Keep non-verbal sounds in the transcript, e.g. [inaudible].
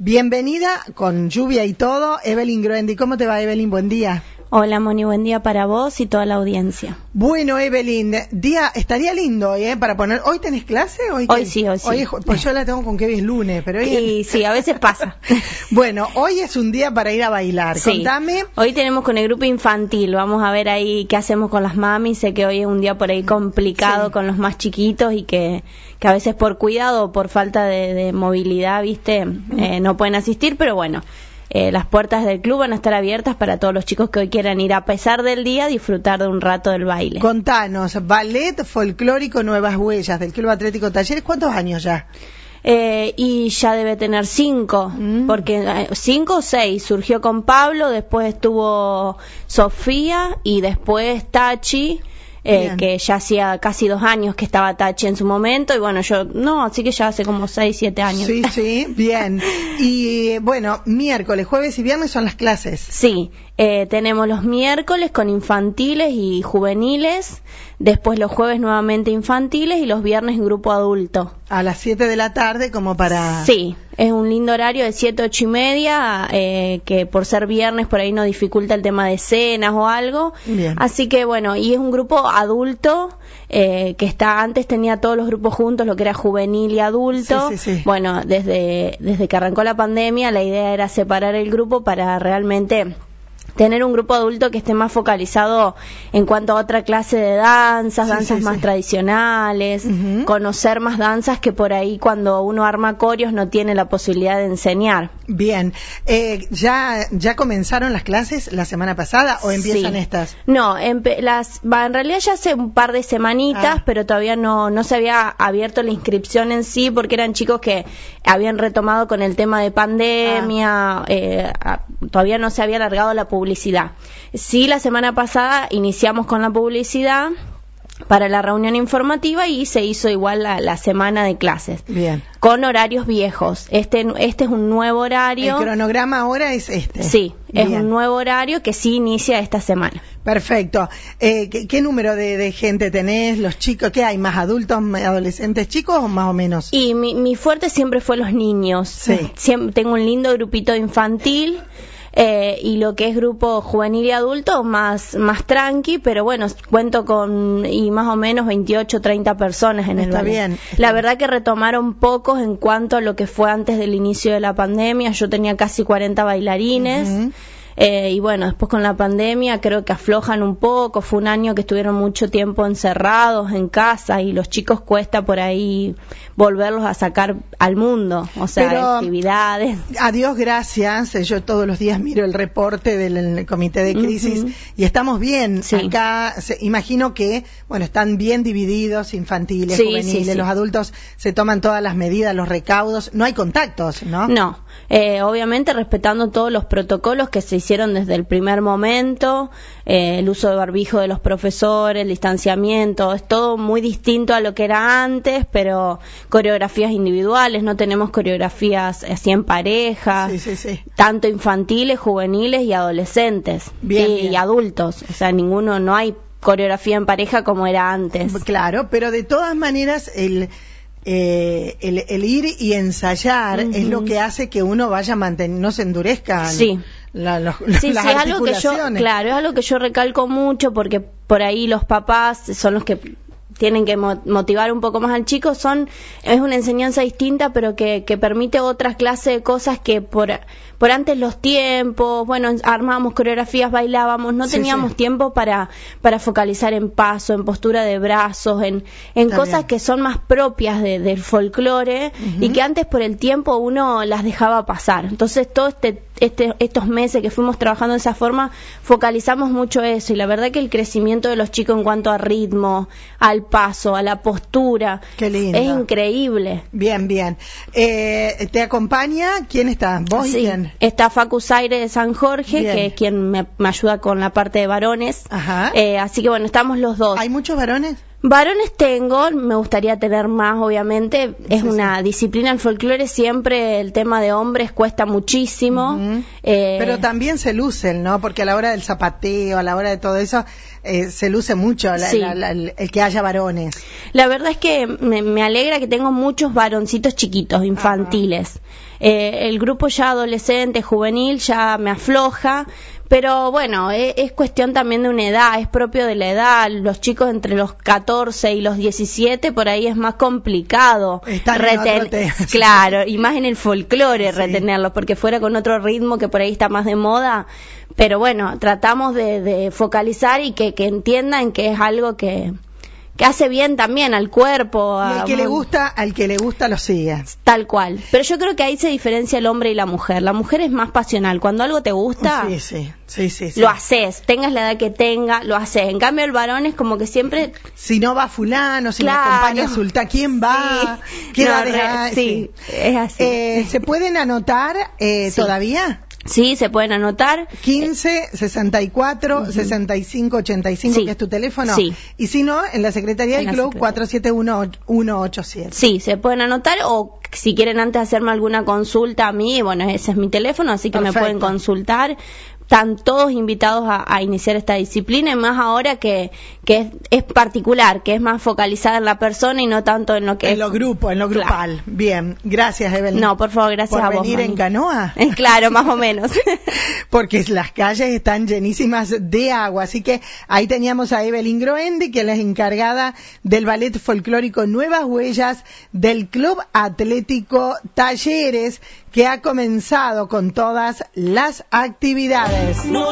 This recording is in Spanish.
Bienvenida con lluvia y todo, Evelyn Groendi. ¿Cómo te va, Evelyn? Buen día. Hola Moni, buen día para vos y toda la audiencia. Bueno, Evelyn, día estaría lindo ¿eh? para poner. ¿Hoy tenés clase? Hoy, hoy sí, hoy sí. pues yo la tengo con que hoy es lunes, pero hoy. Y, sí, [laughs] a veces pasa. [laughs] bueno, hoy es un día para ir a bailar. Contame. Hoy tenemos con el grupo infantil. Vamos a ver ahí qué hacemos con las mamis. Sé que hoy es un día por ahí complicado con los más chiquitos y que, que a veces por cuidado o por falta de, movilidad, viste, eh, no pueden asistir, pero bueno. Eh, las puertas del club van a estar abiertas para todos los chicos que hoy quieran ir a pesar del día disfrutar de un rato del baile. Contanos, ballet folclórico Nuevas Huellas del Club Atlético Talleres, ¿cuántos años ya? Eh, y ya debe tener cinco, mm. porque eh, cinco o seis. Surgió con Pablo, después estuvo Sofía y después Tachi eh, que ya hacía casi dos años que estaba Tachi en su momento, y bueno, yo no, así que ya hace como seis, siete años. Sí, sí, [laughs] bien. Y bueno, miércoles, jueves y viernes son las clases. Sí, eh, tenemos los miércoles con infantiles y juveniles, después los jueves nuevamente infantiles y los viernes en grupo adulto. A las 7 de la tarde como para... Sí, es un lindo horario de 7, 8 y media, eh, que por ser viernes por ahí no dificulta el tema de cenas o algo. Así que bueno, y es un grupo adulto eh, que está antes tenía todos los grupos juntos, lo que era juvenil y adulto. Bueno, desde, desde que arrancó la pandemia la idea era separar el grupo para realmente tener un grupo adulto que esté más focalizado en cuanto a otra clase de danzas, danzas más tradicionales, conocer más danzas que por ahí cuando uno arma corios no tiene la posibilidad de enseñar. Bien, eh, ¿ya, ¿ya comenzaron las clases la semana pasada o empiezan estas? No, las, en realidad ya hace un par de semanitas, ah. pero todavía no, no se había abierto la inscripción en sí porque eran chicos que habían retomado con el tema de pandemia, ah. eh, todavía no se había alargado la publicidad publicidad. Sí, la semana pasada iniciamos con la publicidad para la reunión informativa y se hizo igual la, semana de clases. Bien. Con horarios viejos. Este, este es un nuevo horario. El cronograma ahora es este. Sí, es un nuevo horario que sí inicia esta semana. Perfecto. Eh, ¿qué, número de, gente tenés? ¿Los chicos? ¿Qué hay? ¿Más adultos, adolescentes chicos o más o menos? Y mi, mi fuerte siempre fue los niños. Sí. tengo un lindo grupito infantil. Eh, y lo que es grupo juvenil y adulto más, más tranqui, pero bueno, cuento con y más o menos 28, 30 personas en el Está bien. La verdad que retomaron pocos en cuanto a lo que fue antes del inicio de la pandemia. Yo tenía casi 40 bailarines. Eh, y bueno, después con la pandemia creo que aflojan un poco. Fue un año que estuvieron mucho tiempo encerrados en casa y los chicos cuesta por ahí volverlos a sacar al mundo, o sea, actividades. A Dios gracias, yo todos los días miro el reporte del comité de crisis y estamos bien. Acá imagino que, bueno, están bien divididos, infantiles, juveniles, los adultos se toman todas las medidas, los recaudos, no hay contactos, ¿no? No, eh, obviamente respetando todos los protocolos que se hicieron desde el primer momento, eh, el uso de barbijo de los profesores, el distanciamiento, es todo muy distinto a lo que era antes, pero coreografías individuales, no tenemos coreografías así en pareja, tanto infantiles, juveniles y adolescentes y, adultos, o sea, ninguno, no hay coreografía en pareja como era antes. Claro, pero de todas maneras el eh, el, ir y ensayar es lo que hace que uno vaya manteniendo, no se endurezca. Sí. La, sí, sí, algo que yo, claro, es algo que yo recalco mucho porque por ahí los papás son los que tienen que motivar un poco más al chico son es una enseñanza distinta pero que, que permite otras clases de cosas que por por antes los tiempos, bueno, armábamos coreografías, bailábamos, no teníamos tiempo para, para focalizar en paso, en postura de brazos, en, en cosas que son más propias de, del folclore y que antes por el tiempo uno las dejaba pasar. Entonces, todo este, este, estos meses que fuimos trabajando de esa forma, focalizamos mucho eso y la verdad que el crecimiento de los chicos en cuanto a ritmo, al paso, a la postura, es increíble. Bien, bien. Eh, ¿Te acompaña? ¿Quién está? ¿Vos y quién? Está Facu Zaire de San Jorge, que es quien me, ayuda con la parte de varones. Ajá. Eh, así que bueno, estamos los dos. ¿Hay muchos varones? Varones tengo, me gustaría tener más, obviamente. Es una disciplina el folclore, siempre el tema de hombres cuesta muchísimo. Eh, Pero también se lucen, ¿no? Porque a la hora del zapateo, a la hora de todo eso, eh, se luce mucho el que haya varones. La verdad es que me, alegra que tengo muchos varoncitos chiquitos, infantiles. Eh, el grupo ya adolescente, juvenil, ya me afloja pero bueno, e, es, cuestión también de una edad, es propio de la edad. Los chicos entre los 14 y los 17, por ahí es más complicado retener. [laughs] Claro, y más en el folclore retenerlos, porque fuera con otro ritmo que por ahí está más de moda. Pero bueno, tratamos de, focalizar y que, que entiendan que es algo que, que hace bien también al cuerpo. al que le gusta, al que le gusta lo sigue. Tal cual. Pero yo creo que ahí se diferencia el hombre y la mujer. La mujer es más pasional. Cuando algo te gusta, sí, sí, sí, lo haces. Tengas la edad que tenga, lo haces. En cambio el varón es como que siempre... Si no va fulano, si claro. me acompaña Sulta, ¿quién va? ¿Quién va sí, es así. Eh, ¿Se pueden anotar eh, todavía? Sí, se pueden anotar. 15 64 65 85, que es tu teléfono. Sí. Y si no, en la Secretaría del Club, 471 187. Sí, se pueden anotar o si quieren antes hacerme alguna consulta a mí, bueno, ese es mi teléfono, así que me pueden consultar están todos invitados a, iniciar esta disciplina y más ahora que, que es, particular, que es más focalizada en la persona y no tanto en lo que en es. lo grupo, en lo grupal. Bien, gracias Evelyn. No, por favor, gracias a vos. venir en canoa? [laughs] claro, más o menos. [laughs] Porque las calles están llenísimas de agua, así que ahí teníamos a Evelyn Groendi, que es la encargada del ballet folclórico Nuevas Huellas del Club Atlético Talleres, que ha comenzado con todas las actividades. No.